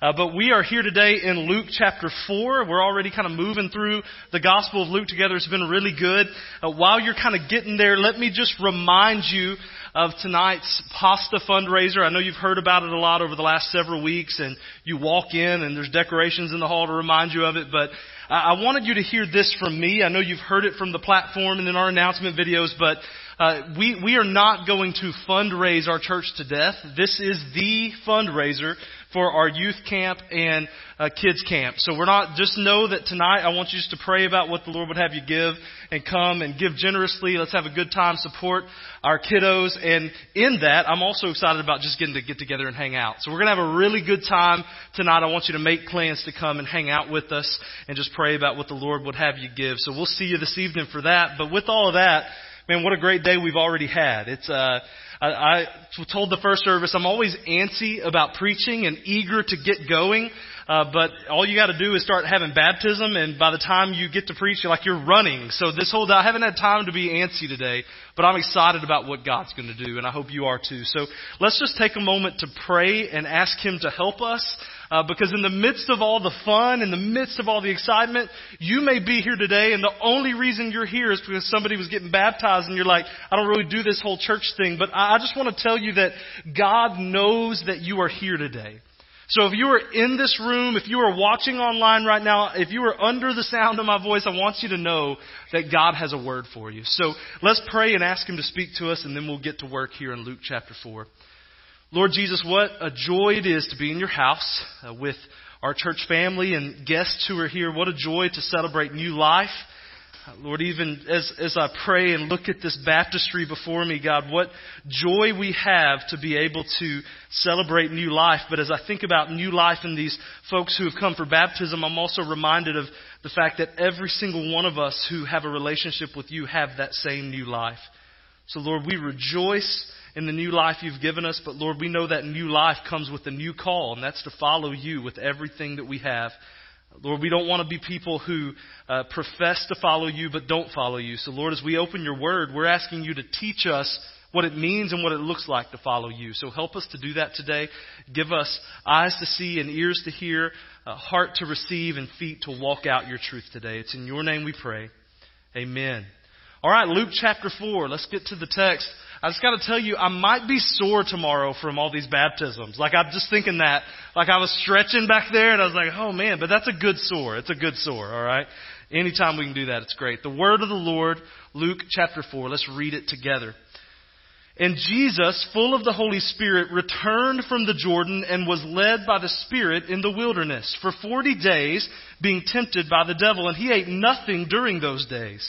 Uh, but we are here today in Luke chapter 4. We're already kind of moving through the Gospel of Luke together. It's been really good. Uh, while you're kind of getting there, let me just remind you of tonight's pasta fundraiser. I know you've heard about it a lot over the last several weeks and you walk in and there's decorations in the hall to remind you of it, but I wanted you to hear this from me. I know you've heard it from the platform and in our announcement videos, but uh, we, we are not going to fundraise our church to death. This is the fundraiser for our youth camp and uh, kids camp. So we're not, just know that tonight I want you just to pray about what the Lord would have you give and come and give generously. Let's have a good time, support our kiddos. And in that, I'm also excited about just getting to get together and hang out. So we're going to have a really good time tonight. I want you to make plans to come and hang out with us and just pray about what the Lord would have you give. So we'll see you this evening for that. But with all of that, man, what a great day we've already had. It's, uh, I, I told the first service I'm always antsy about preaching and eager to get going. Uh, but all you got to do is start having baptism, and by the time you get to preach, you're like you're running. So this whole day, I haven't had time to be antsy today, but I'm excited about what God's going to do, and I hope you are too. So let's just take a moment to pray and ask Him to help us. Uh, because in the midst of all the fun, in the midst of all the excitement, you may be here today, and the only reason you're here is because somebody was getting baptized, and you're like, I don't really do this whole church thing. But I just want to tell you that God knows that you are here today. So if you are in this room, if you are watching online right now, if you are under the sound of my voice, I want you to know that God has a word for you. So let's pray and ask Him to speak to us, and then we'll get to work here in Luke chapter 4. Lord Jesus, what a joy it is to be in your house uh, with our church family and guests who are here. What a joy to celebrate new life. Lord, even as, as I pray and look at this baptistry before me, God, what joy we have to be able to celebrate new life. But as I think about new life in these folks who have come for baptism, I'm also reminded of the fact that every single one of us who have a relationship with you have that same new life. So Lord, we rejoice in the new life you've given us, but Lord, we know that new life comes with a new call, and that's to follow you with everything that we have. Lord, we don't want to be people who uh, profess to follow you but don't follow you. So, Lord, as we open your word, we're asking you to teach us what it means and what it looks like to follow you. So, help us to do that today. Give us eyes to see and ears to hear, a heart to receive, and feet to walk out your truth today. It's in your name we pray. Amen. All right, Luke chapter 4. Let's get to the text. I just got to tell you, I might be sore tomorrow from all these baptisms. Like I'm just thinking that, like I was stretching back there and I was like, oh man, but that's a good sore. It's a good sore, alright? Anytime we can do that, it's great. The word of the Lord, Luke chapter 4. Let's read it together. And Jesus, full of the Holy Spirit, returned from the Jordan and was led by the Spirit in the wilderness for forty days, being tempted by the devil. And he ate nothing during those days.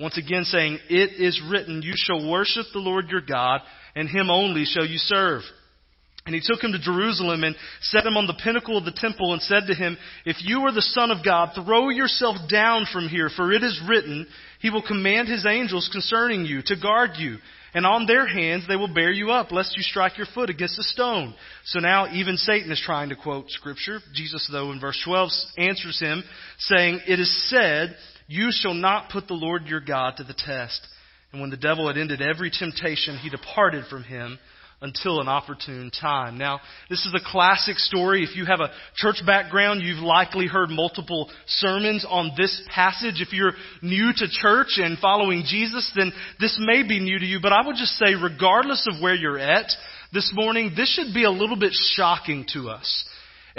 once again saying, It is written, You shall worship the Lord your God, and him only shall you serve. And he took him to Jerusalem and set him on the pinnacle of the temple and said to him, If you are the Son of God, throw yourself down from here, for it is written, He will command His angels concerning you to guard you. And on their hands they will bear you up, lest you strike your foot against a stone. So now even Satan is trying to quote scripture. Jesus, though, in verse 12 answers him, saying, It is said, You shall not put the Lord your God to the test. And when the devil had ended every temptation, he departed from him until an opportune time. Now, this is a classic story. If you have a church background, you've likely heard multiple sermons on this passage. If you're new to church and following Jesus, then this may be new to you. But I would just say, regardless of where you're at this morning, this should be a little bit shocking to us.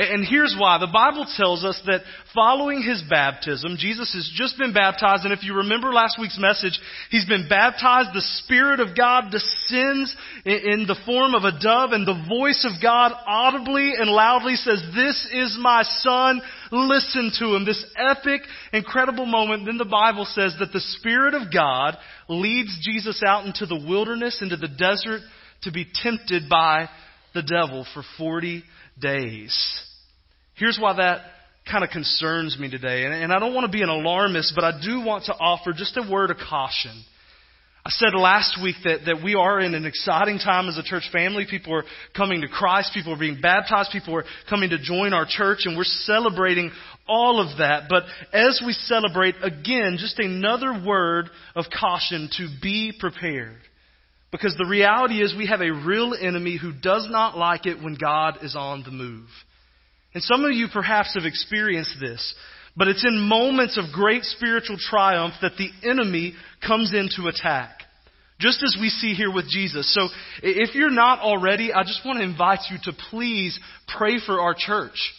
And here's why. The Bible tells us that following his baptism, Jesus has just been baptized, and if you remember last week's message, he's been baptized. The Spirit of God descends in the form of a dove, and the voice of God audibly and loudly says, This is my Son, listen to him. This epic, incredible moment. Then the Bible says that the Spirit of God leads Jesus out into the wilderness, into the desert, to be tempted by the devil for 40 days. Here's why that kind of concerns me today. And, and I don't want to be an alarmist, but I do want to offer just a word of caution. I said last week that, that we are in an exciting time as a church family. People are coming to Christ. People are being baptized. People are coming to join our church and we're celebrating all of that. But as we celebrate, again, just another word of caution to be prepared. Because the reality is we have a real enemy who does not like it when God is on the move. And some of you perhaps have experienced this, but it's in moments of great spiritual triumph that the enemy comes in to attack. Just as we see here with Jesus. So if you're not already, I just want to invite you to please pray for our church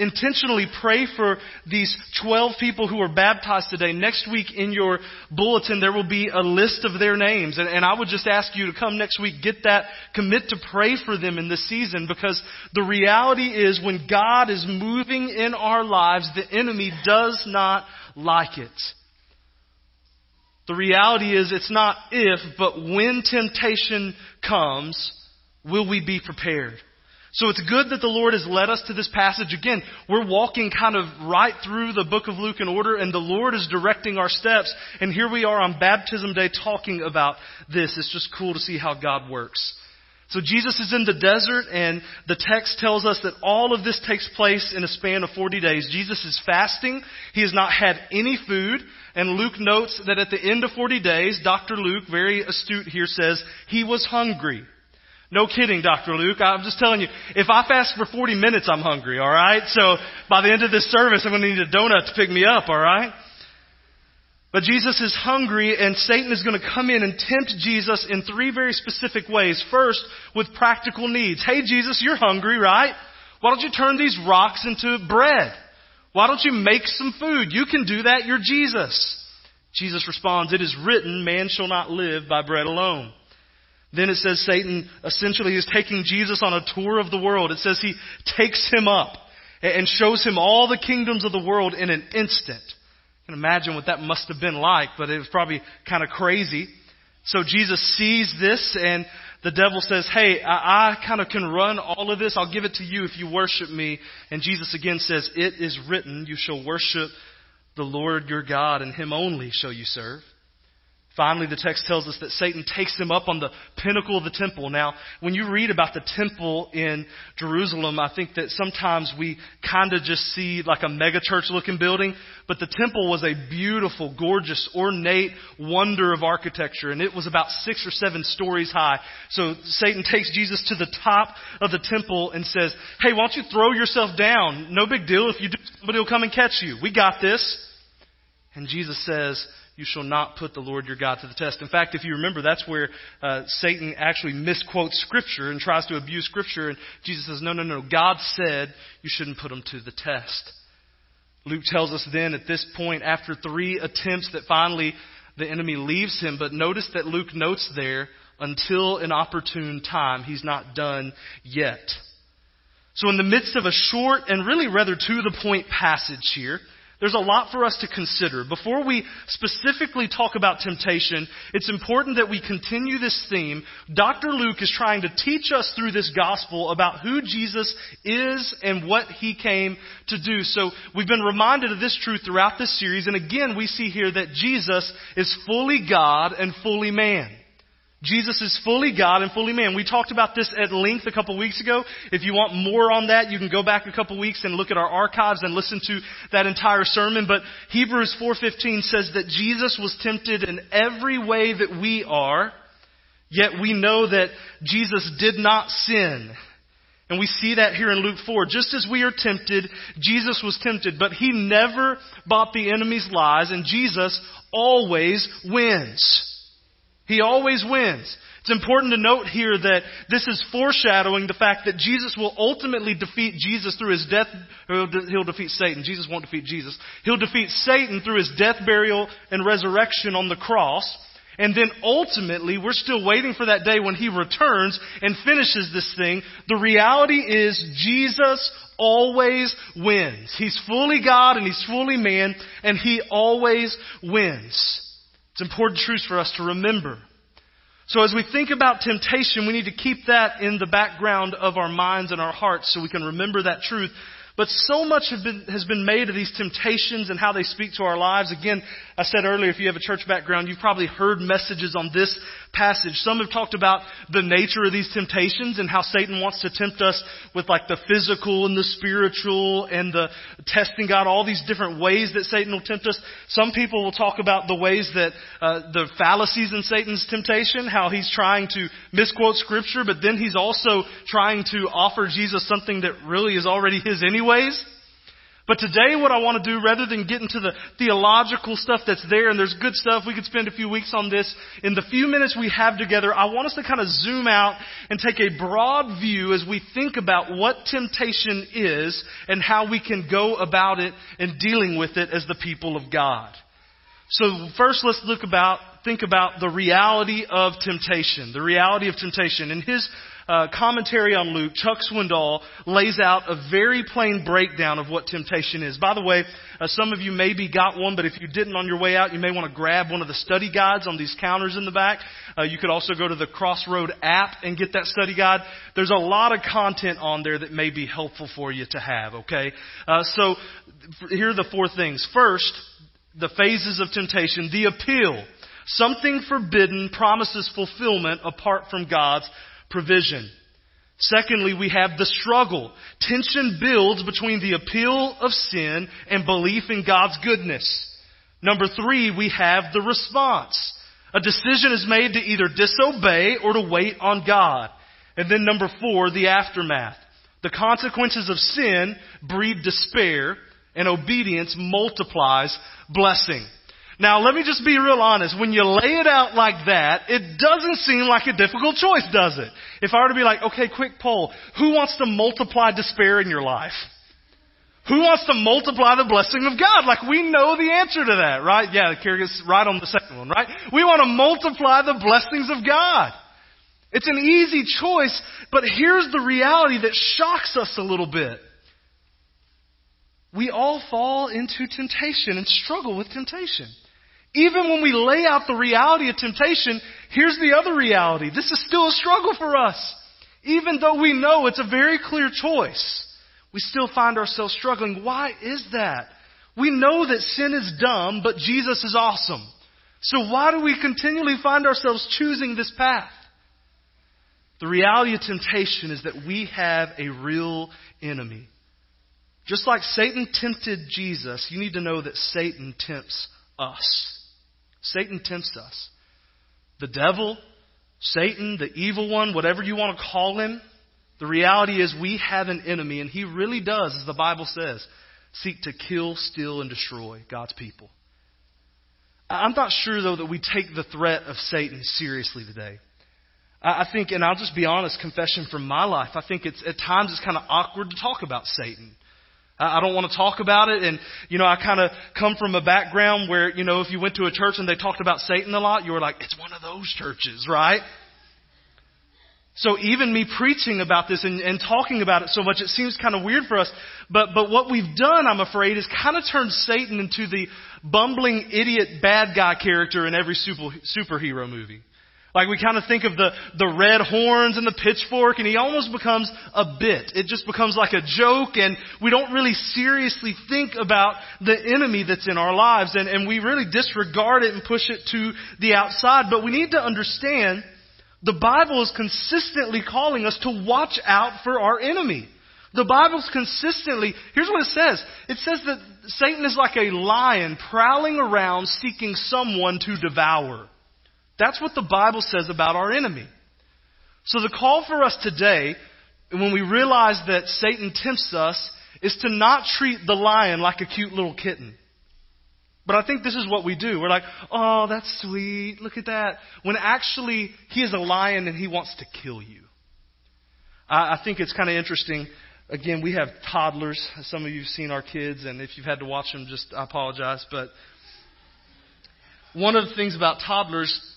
intentionally pray for these 12 people who are baptized today. Next week in your bulletin, there will be a list of their names. And, and, I would just ask you to come next week, get that, commit to pray for them in this season because the reality is when God is moving in our lives, the enemy does not like it. The reality is it's not if, but when temptation comes, will we be prepared? So it's good that the Lord has led us to this passage. Again, we're walking kind of right through the book of Luke in order, and the Lord is directing our steps. And here we are on baptism day talking about this. It's just cool to see how God works. So Jesus is in the desert, and the text tells us that all of this takes place in a span of 40 days. Jesus is fasting. He has not had any food. And Luke notes that at the end of 40 days, Dr. Luke, very astute here, says he was hungry. No kidding, Dr. Luke. I'm just telling you, if I fast for 40 minutes, I'm hungry, alright? So by the end of this service, I'm going to need a donut to pick me up, alright? But Jesus is hungry and Satan is going to come in and tempt Jesus in three very specific ways. First, with practical needs. Hey Jesus, you're hungry, right? Why don't you turn these rocks into bread? Why don't you make some food? You can do that. You're Jesus. Jesus responds, It is written, man shall not live by bread alone. Then it says Satan essentially is taking Jesus on a tour of the world. It says he takes him up and shows him all the kingdoms of the world in an instant. You can imagine what that must have been like, but it was probably kind of crazy. So Jesus sees this and the devil says, Hey, I, I kind of can run all of this. I'll give it to you if you worship me. And Jesus again says, It is written, you shall worship the Lord your God and him only shall you serve. Finally, the text tells us that Satan takes him up on the pinnacle of the temple. Now, when you read about the temple in Jerusalem, I think that sometimes we kind of just see like a megachurch looking building, but the temple was a beautiful, gorgeous, ornate wonder of architecture, and it was about six or seven stories high. So Satan takes Jesus to the top of the temple and says, Hey, why don't you throw yourself down? No big deal. If you do, somebody will come and catch you. We got this. And Jesus says, you shall not put the Lord your God to the test. In fact, if you remember, that's where uh, Satan actually misquotes Scripture and tries to abuse Scripture. And Jesus says, no, no, no. God said you shouldn't put him to the test. Luke tells us then at this point, after three attempts, that finally the enemy leaves him. But notice that Luke notes there, until an opportune time. He's not done yet. So, in the midst of a short and really rather to the point passage here, there's a lot for us to consider. Before we specifically talk about temptation, it's important that we continue this theme. Dr. Luke is trying to teach us through this gospel about who Jesus is and what he came to do. So we've been reminded of this truth throughout this series, and again we see here that Jesus is fully God and fully man. Jesus is fully God and fully man. We talked about this at length a couple weeks ago. If you want more on that, you can go back a couple weeks and look at our archives and listen to that entire sermon. But Hebrews 4:15 says that Jesus was tempted in every way that we are, yet we know that Jesus did not sin. And we see that here in Luke 4. Just as we are tempted, Jesus was tempted, but he never bought the enemy's lies, and Jesus always wins. He always wins. It's important to note here that this is foreshadowing the fact that Jesus will ultimately defeat Jesus through his death. He'll defeat Satan. Jesus won't defeat Jesus. He'll defeat Satan through his death, burial, and resurrection on the cross. And then ultimately, we're still waiting for that day when he returns and finishes this thing. The reality is Jesus always wins. He's fully God and he's fully man, and he always wins. It's important truth for us to remember. So as we think about temptation, we need to keep that in the background of our minds and our hearts so we can remember that truth. But so much been, has been made of these temptations and how they speak to our lives. Again, I said earlier, if you have a church background, you've probably heard messages on this passage. Some have talked about the nature of these temptations and how Satan wants to tempt us with like the physical and the spiritual and the testing God, all these different ways that Satan will tempt us. Some people will talk about the ways that uh, the fallacies in Satan's temptation, how he's trying to misquote scripture, but then he's also trying to offer Jesus something that really is already his anyway ways. But today what I want to do, rather than get into the theological stuff that's there, and there's good stuff, we could spend a few weeks on this, in the few minutes we have together, I want us to kind of zoom out and take a broad view as we think about what temptation is and how we can go about it and dealing with it as the people of God. So first let's look about, think about the reality of temptation. The reality of temptation. In his uh, commentary on Luke, Chuck Swindoll lays out a very plain breakdown of what temptation is. By the way, uh, some of you maybe got one, but if you didn't on your way out, you may want to grab one of the study guides on these counters in the back. Uh, you could also go to the Crossroad app and get that study guide. There's a lot of content on there that may be helpful for you to have, okay? Uh, so here are the four things. First, the phases of temptation, the appeal. Something forbidden promises fulfillment apart from God's provision. Secondly, we have the struggle. Tension builds between the appeal of sin and belief in God's goodness. Number three, we have the response. A decision is made to either disobey or to wait on God. And then number four, the aftermath. The consequences of sin breed despair and obedience multiplies blessing. Now, let me just be real honest. When you lay it out like that, it doesn't seem like a difficult choice, does it? If I were to be like, okay, quick poll. Who wants to multiply despair in your life? Who wants to multiply the blessing of God? Like we know the answer to that, right? Yeah, Kerrigan's right on the second one, right? We want to multiply the blessings of God. It's an easy choice, but here's the reality that shocks us a little bit. We all fall into temptation and struggle with temptation. Even when we lay out the reality of temptation, here's the other reality. This is still a struggle for us. Even though we know it's a very clear choice, we still find ourselves struggling. Why is that? We know that sin is dumb, but Jesus is awesome. So why do we continually find ourselves choosing this path? The reality of temptation is that we have a real enemy. Just like Satan tempted Jesus, you need to know that Satan tempts us. Satan tempts us. The devil, Satan, the evil one, whatever you want to call him, the reality is we have an enemy, and he really does, as the Bible says, seek to kill, steal, and destroy God's people. I'm not sure, though, that we take the threat of Satan seriously today. I think, and I'll just be honest, confession from my life, I think it's at times it's kind of awkward to talk about Satan. I don't want to talk about it. And, you know, I kind of come from a background where, you know, if you went to a church and they talked about Satan a lot, you were like, it's one of those churches, right? So even me preaching about this and, and talking about it so much, it seems kind of weird for us. But, but what we've done, I'm afraid, is kind of turned Satan into the bumbling idiot bad guy character in every super, superhero movie. Like we kind of think of the, the red horns and the pitchfork and he almost becomes a bit. It just becomes like a joke and we don't really seriously think about the enemy that's in our lives and, and we really disregard it and push it to the outside. But we need to understand the Bible is consistently calling us to watch out for our enemy. The Bible's consistently, here's what it says. It says that Satan is like a lion prowling around seeking someone to devour. That's what the Bible says about our enemy. So the call for us today, when we realize that Satan tempts us, is to not treat the lion like a cute little kitten. But I think this is what we do. We're like, oh, that's sweet. Look at that. When actually, he is a lion and he wants to kill you. I, I think it's kind of interesting. Again, we have toddlers. Some of you have seen our kids, and if you've had to watch them, just I apologize. But one of the things about toddlers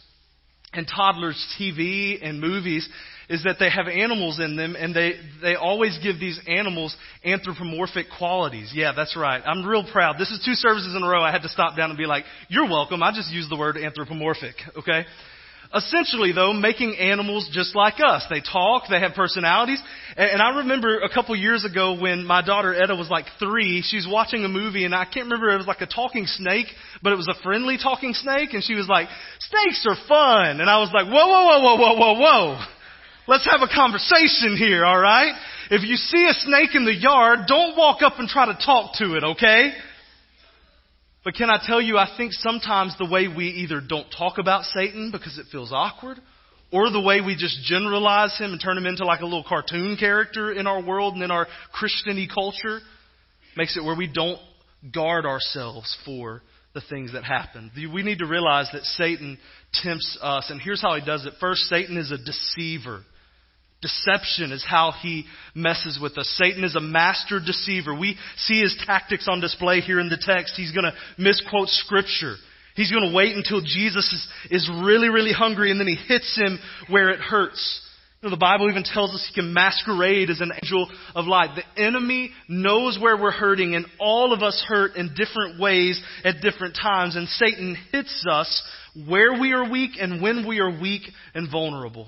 and toddlers' TV and movies is that they have animals in them and they, they always give these animals anthropomorphic qualities. Yeah, that's right. I'm real proud. This is two services in a row. I had to stop down and be like, you're welcome. I just used the word anthropomorphic, okay? Essentially, though, making animals just like us. They talk, they have personalities. And I remember a couple years ago when my daughter Etta was like three, she was watching a movie and I can't remember, it was like a talking snake, but it was a friendly talking snake. And she was like, snakes are fun. And I was like, whoa, whoa, whoa, whoa, whoa, whoa, whoa. Let's have a conversation here, alright? If you see a snake in the yard, don't walk up and try to talk to it, okay? But can I tell you, I think sometimes the way we either don't talk about Satan because it feels awkward, or the way we just generalize him and turn him into like a little cartoon character in our world and in our Christiany culture makes it where we don't guard ourselves for the things that happen. We need to realize that Satan tempts us, and here's how he does it. First, Satan is a deceiver. Deception is how he messes with us. Satan is a master deceiver. We see his tactics on display here in the text. He's going to misquote scripture. He's going to wait until Jesus is, is really, really hungry and then he hits him where it hurts. You know, the Bible even tells us he can masquerade as an angel of light. The enemy knows where we're hurting and all of us hurt in different ways at different times and Satan hits us where we are weak and when we are weak and vulnerable.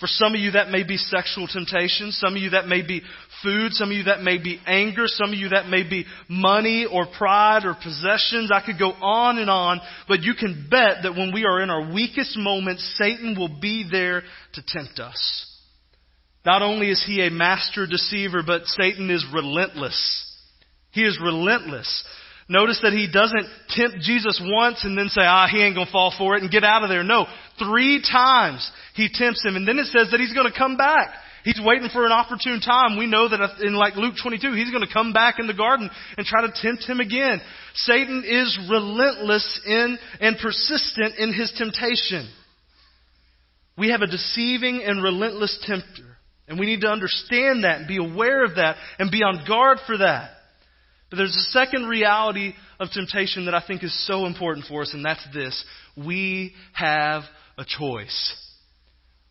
For some of you, that may be sexual temptation. Some of you, that may be food. Some of you, that may be anger. Some of you, that may be money or pride or possessions. I could go on and on. But you can bet that when we are in our weakest moments, Satan will be there to tempt us. Not only is he a master deceiver, but Satan is relentless. He is relentless. Notice that he doesn't tempt Jesus once and then say, ah, he ain't gonna fall for it and get out of there. No. Three times he tempts him and then it says that he's gonna come back. He's waiting for an opportune time. We know that in like Luke 22, he's going to come back in the garden and try to tempt him again. Satan is relentless in and persistent in his temptation. We have a deceiving and relentless tempter. And we need to understand that and be aware of that and be on guard for that. But there's a second reality of temptation that I think is so important for us, and that's this. We have a choice.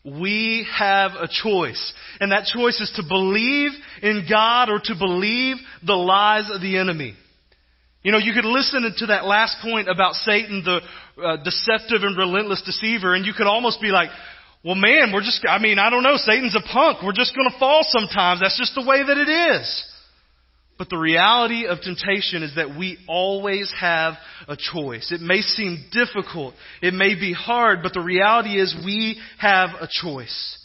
We have a choice. And that choice is to believe in God or to believe the lies of the enemy. You know, you could listen to that last point about Satan, the uh, deceptive and relentless deceiver, and you could almost be like, well, man, we're just, I mean, I don't know, Satan's a punk. We're just going to fall sometimes. That's just the way that it is. But the reality of temptation is that we always have a choice. It may seem difficult. It may be hard, but the reality is we have a choice.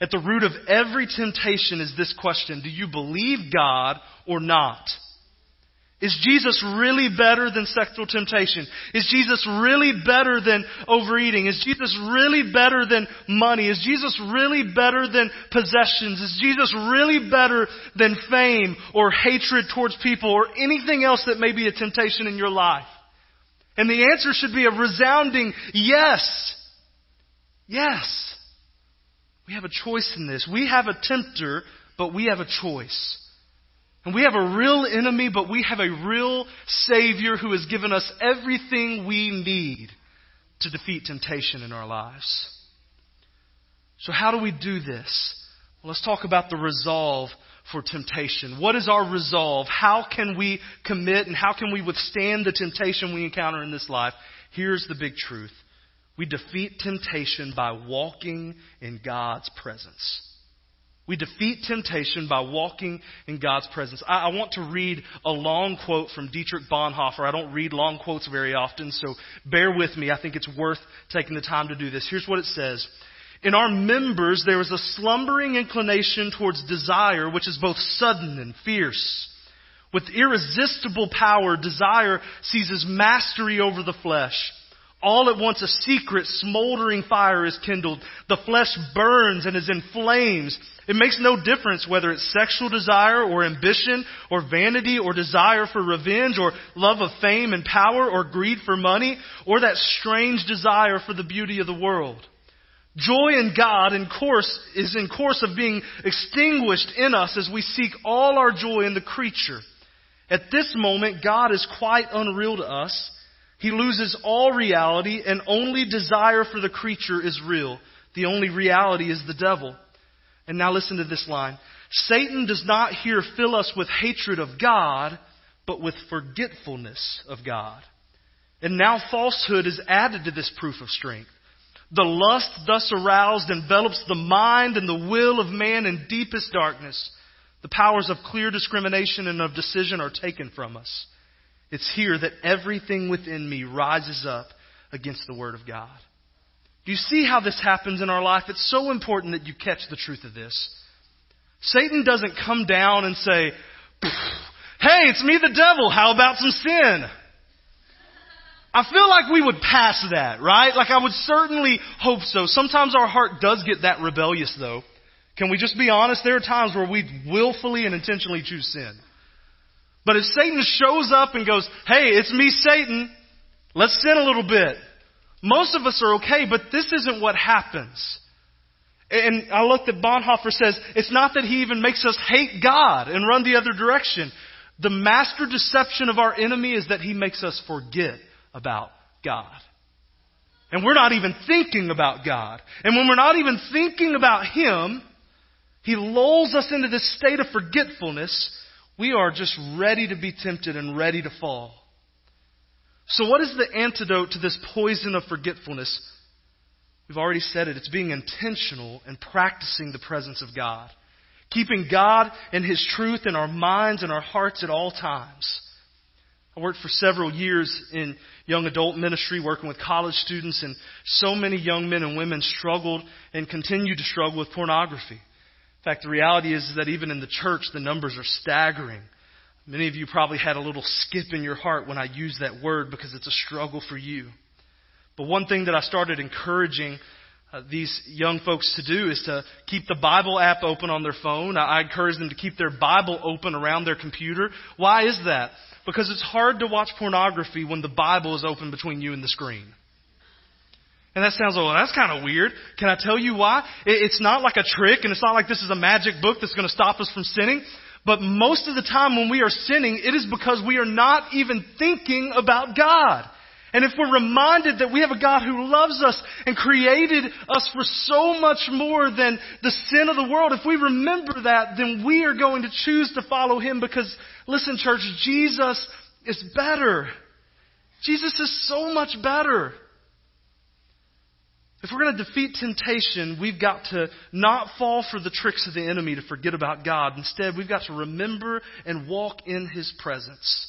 At the root of every temptation is this question Do you believe God or not? Is Jesus really better than sexual temptation? Is Jesus really better than overeating? Is Jesus really better than money? Is Jesus really better than possessions? Is Jesus really better than fame or hatred towards people or anything else that may be a temptation in your life? And the answer should be a resounding yes. Yes. We have a choice in this. We have a tempter, but we have a choice. And we have a real enemy, but we have a real Savior who has given us everything we need to defeat temptation in our lives. So, how do we do this? Well, let's talk about the resolve for temptation. What is our resolve? How can we commit and how can we withstand the temptation we encounter in this life? Here's the big truth we defeat temptation by walking in God's presence. We defeat temptation by walking in God's presence. I, I, want to read a long quote from Dietrich Bonhoeffer. I don't read long quotes very often, so bear with me. I think it's worth taking the time to do this. Here's what it says. In our members, there is a slumbering inclination towards desire, which is both sudden and fierce. With irresistible power, desire seizes mastery over the flesh. All at once a secret smoldering fire is kindled. The flesh burns and is in flames. It makes no difference whether it's sexual desire or ambition or vanity or desire for revenge or love of fame and power or greed for money or that strange desire for the beauty of the world. Joy in God in course, is in course of being extinguished in us as we seek all our joy in the creature. At this moment, God is quite unreal to us he loses all reality and only desire for the creature is real. The only reality is the devil. And now listen to this line. Satan does not here fill us with hatred of God, but with forgetfulness of God. And now falsehood is added to this proof of strength. The lust thus aroused envelops the mind and the will of man in deepest darkness. The powers of clear discrimination and of decision are taken from us. It's here that everything within me rises up against the Word of God. Do you see how this happens in our life? It's so important that you catch the truth of this. Satan doesn't come down and say, Hey, it's me the devil. How about some sin? I feel like we would pass that, right? Like I would certainly hope so. Sometimes our heart does get that rebellious though. Can we just be honest? There are times where we willfully and intentionally choose sin. But if Satan shows up and goes, hey, it's me, Satan, let's sin a little bit. Most of us are okay, but this isn't what happens. And I looked at Bonhoeffer says, it's not that he even makes us hate God and run the other direction. The master deception of our enemy is that he makes us forget about God. And we're not even thinking about God. And when we're not even thinking about Him, He lulls us into this state of forgetfulness. We are just ready to be tempted and ready to fall. So, what is the antidote to this poison of forgetfulness? We've already said it. It's being intentional and practicing the presence of God. Keeping God and His truth in our minds and our hearts at all times. I worked for several years in young adult ministry, working with college students, and so many young men and women struggled and continue to struggle with pornography. In fact, the reality is that even in the church, the numbers are staggering. Many of you probably had a little skip in your heart when I used that word because it's a struggle for you. But one thing that I started encouraging uh, these young folks to do is to keep the Bible app open on their phone. I, I encourage them to keep their Bible open around their computer. Why is that? Because it's hard to watch pornography when the Bible is open between you and the screen. And that sounds, well, that's kind of weird. Can I tell you why? It's not like a trick and it's not like this is a magic book that's going to stop us from sinning. But most of the time when we are sinning, it is because we are not even thinking about God. And if we're reminded that we have a God who loves us and created us for so much more than the sin of the world, if we remember that, then we are going to choose to follow Him because, listen, church, Jesus is better. Jesus is so much better. If we're going to defeat temptation, we've got to not fall for the tricks of the enemy to forget about God. Instead, we've got to remember and walk in His presence.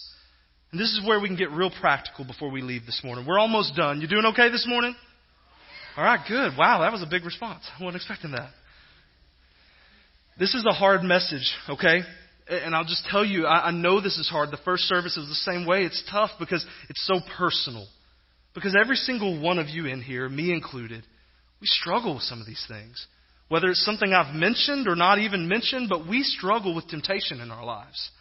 And this is where we can get real practical before we leave this morning. We're almost done. You doing okay this morning? All right, good. Wow, that was a big response. I wasn't expecting that. This is a hard message, okay? And I'll just tell you, I, know this is hard. The first service is the same way. It's tough because it's so personal. Because every single one of you in here, me included, we struggle with some of these things. Whether it's something I've mentioned or not even mentioned, but we struggle with temptation in our lives.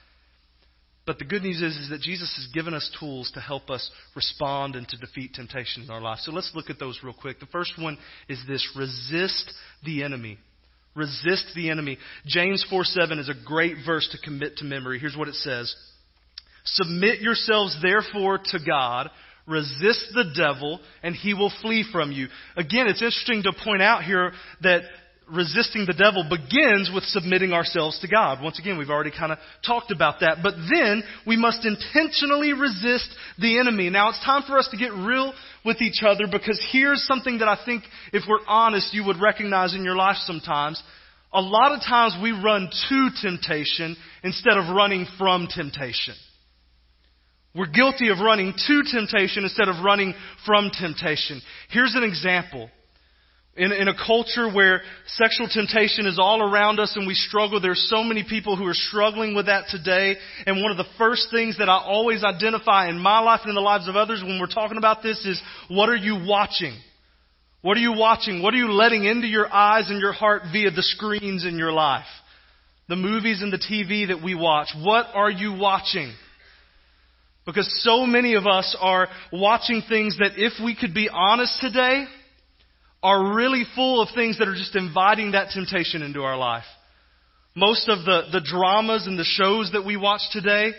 But the good news is, is that Jesus has given us tools to help us respond and to defeat temptation in our life. So let's look at those real quick. The first one is this resist the enemy. Resist the enemy. James 4 7 is a great verse to commit to memory. Here's what it says Submit yourselves therefore to God. Resist the devil, and he will flee from you. Again, it's interesting to point out here that resisting the devil begins with submitting ourselves to God. Once again, we've already kind of talked about that. But then we must intentionally resist the enemy. Now it's time for us to get real with each other because here's something that I think, if we're honest, you would recognize in your life sometimes. A lot of times we run to temptation instead of running from temptation. We're guilty of running to temptation instead of running from temptation. Here's an example. In, in a culture where sexual temptation is all around us and we struggle, there's so many people who are struggling with that today. And one of the first things that I always identify in my life and in the lives of others when we're talking about this is, what are you watching? What are you watching? What are you letting into your eyes and your heart via the screens in your life? The movies and the TV that we watch. What are you watching? Because so many of us are watching things that if we could be honest today, are really full of things that are just inviting that temptation into our life. Most of the, the dramas and the shows that we watch today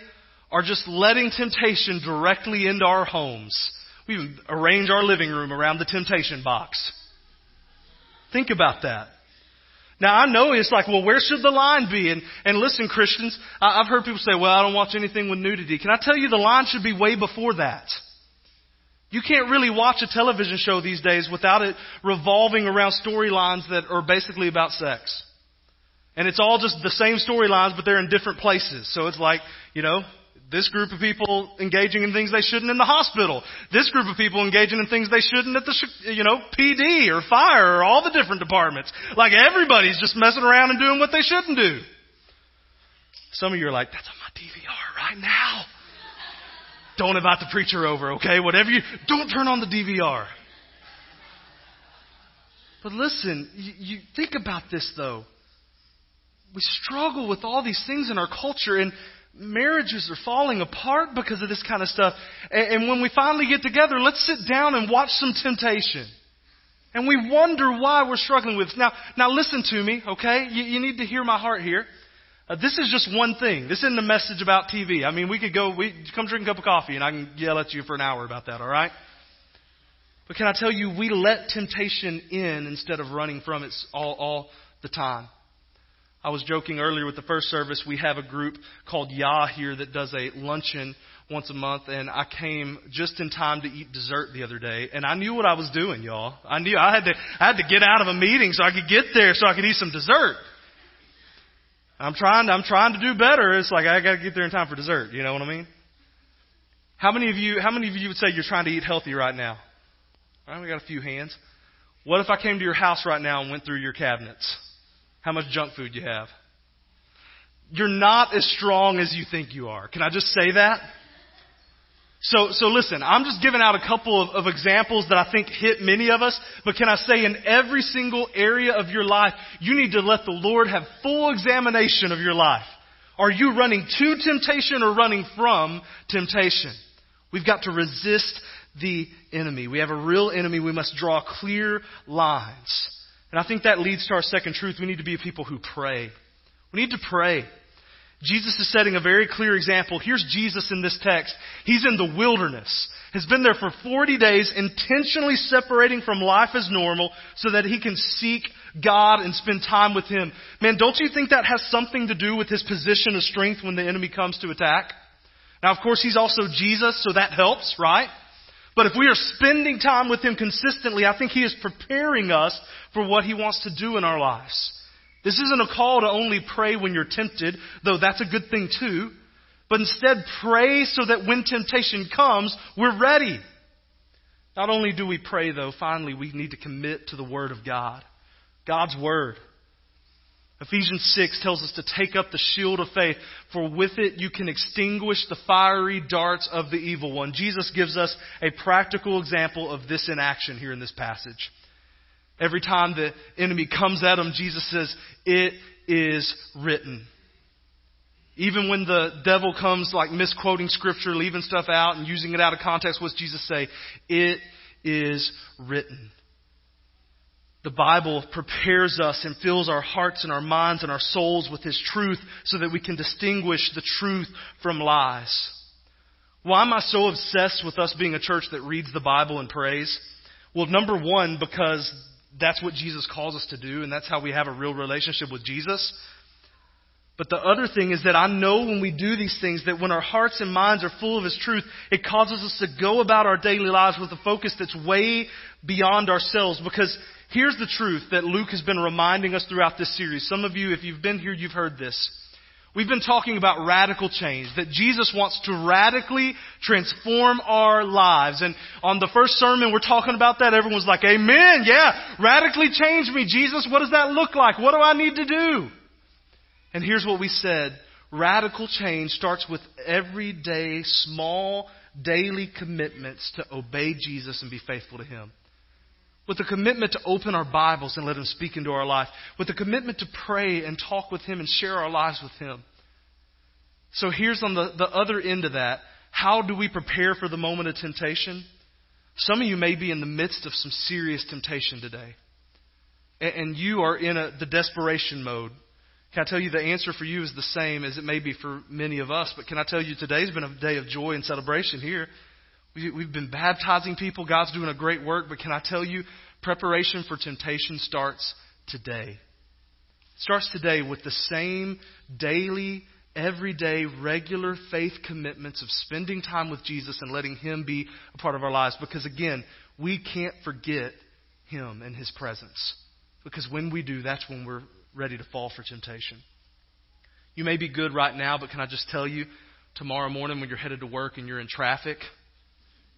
are just letting temptation directly into our homes. We arrange our living room around the temptation box. Think about that. Now I know it's like, well, where should the line be? And, and listen, Christians, I, I've heard people say, well, I don't watch anything with nudity. Can I tell you the line should be way before that? You can't really watch a television show these days without it revolving around storylines that are basically about sex. And it's all just the same storylines, but they're in different places. So it's like, you know, this group of people engaging in things they shouldn't in the hospital. This group of people engaging in things they shouldn't at the, you know, PD or fire or all the different departments. Like everybody's just messing around and doing what they shouldn't do. Some of you are like, that's on my DVR right now. Don't invite the preacher over, okay? Whatever you, don't turn on the DVR. But listen, you, you think about this though. We struggle with all these things in our culture and marriages are falling apart because of this kind of stuff. And, and when we finally get together, let's sit down and watch some temptation. And we wonder why we're struggling with this. Now, now listen to me, okay? You, you need to hear my heart here. Uh, this is just one thing. This isn't a message about TV. I mean, we could go, we come drink a cup of coffee and I can yell at you for an hour about that, alright? But can I tell you, we let temptation in instead of running from it all, all the time. I was joking earlier with the first service. We have a group called Yah here that does a luncheon once a month, and I came just in time to eat dessert the other day, and I knew what I was doing, y'all. I knew I had to I had to get out of a meeting so I could get there so I could eat some dessert. I'm trying I'm trying to do better. It's like I got to get there in time for dessert. You know what I mean? How many of you How many of you would say you're trying to eat healthy right now? All right, we got a few hands. What if I came to your house right now and went through your cabinets? How much junk food you have. You're not as strong as you think you are. Can I just say that? So, so listen, I'm just giving out a couple of, of, examples that I think hit many of us, but can I say in every single area of your life, you need to let the Lord have full examination of your life. Are you running to temptation or running from temptation? We've got to resist the enemy. We have a real enemy. We must draw clear lines. And I think that leads to our second truth. We need to be people who pray. We need to pray. Jesus is setting a very clear example. Here's Jesus in this text. He's in the wilderness, has been there for 40 days, intentionally separating from life as normal so that he can seek God and spend time with Him. Man, don't you think that has something to do with his position of strength when the enemy comes to attack? Now, of course, he's also Jesus, so that helps, right? But if we are spending time with Him consistently, I think He is preparing us for what He wants to do in our lives. This isn't a call to only pray when you're tempted, though that's a good thing too. But instead, pray so that when temptation comes, we're ready. Not only do we pray, though, finally, we need to commit to the Word of God. God's Word. Ephesians 6 tells us to take up the shield of faith, for with it you can extinguish the fiery darts of the evil one. Jesus gives us a practical example of this in action here in this passage. Every time the enemy comes at him, Jesus says, It is written. Even when the devil comes like misquoting scripture, leaving stuff out and using it out of context, what's Jesus say? It is written. The Bible prepares us and fills our hearts and our minds and our souls with His truth so that we can distinguish the truth from lies. Why am I so obsessed with us being a church that reads the Bible and prays? Well, number one, because that's what Jesus calls us to do, and that's how we have a real relationship with Jesus. But the other thing is that I know when we do these things that when our hearts and minds are full of His truth, it causes us to go about our daily lives with a focus that's way beyond ourselves because Here's the truth that Luke has been reminding us throughout this series. Some of you, if you've been here, you've heard this. We've been talking about radical change, that Jesus wants to radically transform our lives. And on the first sermon, we're talking about that. Everyone's like, Amen, yeah, radically change me, Jesus. What does that look like? What do I need to do? And here's what we said radical change starts with everyday, small, daily commitments to obey Jesus and be faithful to Him with a commitment to open our Bibles and let Him speak into our life, with a commitment to pray and talk with Him and share our lives with Him. So here's on the, the other end of that. How do we prepare for the moment of temptation? Some of you may be in the midst of some serious temptation today. And, and you are in a, the desperation mode. Can I tell you the answer for you is the same as it may be for many of us, but can I tell you today's been a day of joy and celebration here. We've been baptizing people. God's doing a great work. But can I tell you, preparation for temptation starts today. It starts today with the same daily everyday, regular faith commitments of spending time with Jesus and letting Him be a part of our lives. Because again, we can't forget Him and His presence. Because when we do, that's when we're ready to fall for temptation. You may be good right now, but can I just tell you, tomorrow morning when you're headed to work and you're in traffic,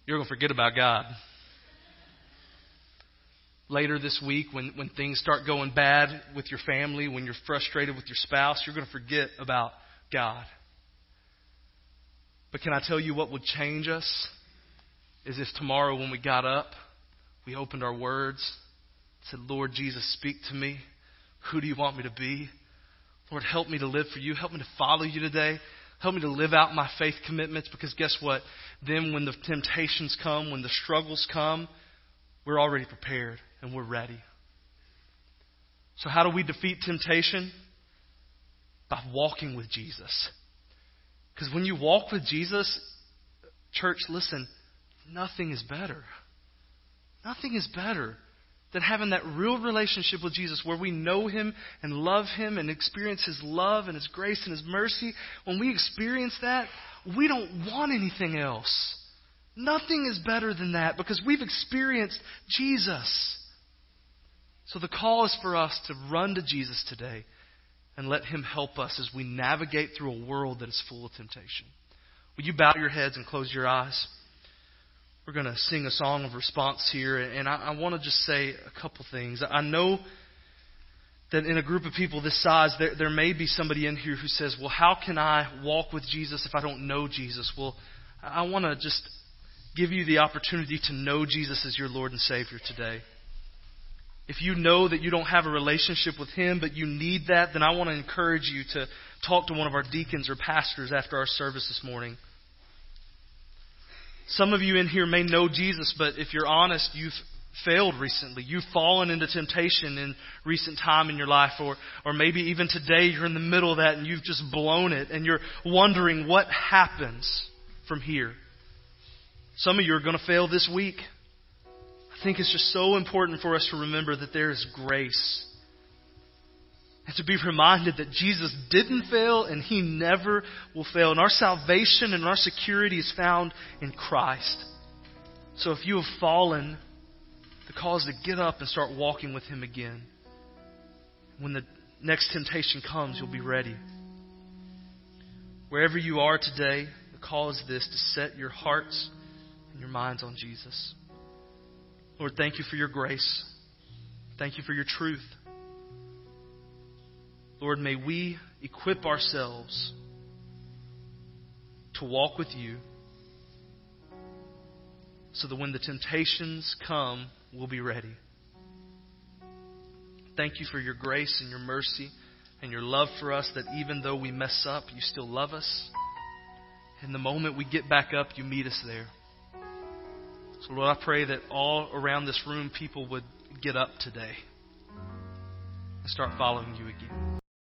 you're going to forget about God. Later this week, when, when things start going bad with your family, when you're frustrated with your spouse, you're going to forget about God. But can I tell you what would change us? Is if tomorrow when we got up, we opened our words, said, Lord Jesus, speak to me. Who do you want me to be? Lord, help me to live for you. Help me to follow you today. Help me to live out my faith commitments because guess what? Then when the temptations come, when the struggles come, we're already prepared and we're ready. So, how do we defeat temptation? By walking with Jesus. Because when you walk with Jesus, church, listen, nothing is better. Nothing is better than having that real relationship with Jesus where we know Him and love Him and experience His love and His grace and His mercy. When we experience that, we don't want anything else. Nothing is better than that because we've experienced Jesus. So the call is for us to run to Jesus today and let Him help us as we navigate through a world that is full of temptation. Will you bow your heads and close your eyes? We're going to sing a song of response here, and I, I want to just say a couple things. I know that in a group of people this size, there, there may be somebody in here who says, Well, how can I walk with Jesus if I don't know Jesus? Well, I want to just give you the opportunity to know Jesus as your Lord and Savior today. If you know that you don't have a relationship with Him, but you need that, then I want to encourage you to talk to one of our deacons or pastors after our service this morning. Some of you in here may know Jesus, but if you're honest, you've failed recently. You've fallen into temptation in recent time in your life, or, or maybe even today you're in the middle of that and you've just blown it and you're wondering what happens from here. Some of you are going to fail this week. I think it's just so important for us to remember that there is grace to be reminded that Jesus didn't fail and he never will fail. And our salvation and our security is found in Christ. So if you have fallen, the call is to get up and start walking with him again. When the next temptation comes, you'll be ready. Wherever you are today, the call is this to set your hearts and your minds on Jesus. Lord, thank you for your grace. Thank you for your truth. Lord, may we equip ourselves to walk with you so that when the temptations come, we'll be ready. Thank you for your grace and your mercy and your love for us that even though we mess up, you still love us. And the moment we get back up, you meet us there. So, Lord, I pray that all around this room, people would get up today and start following you again.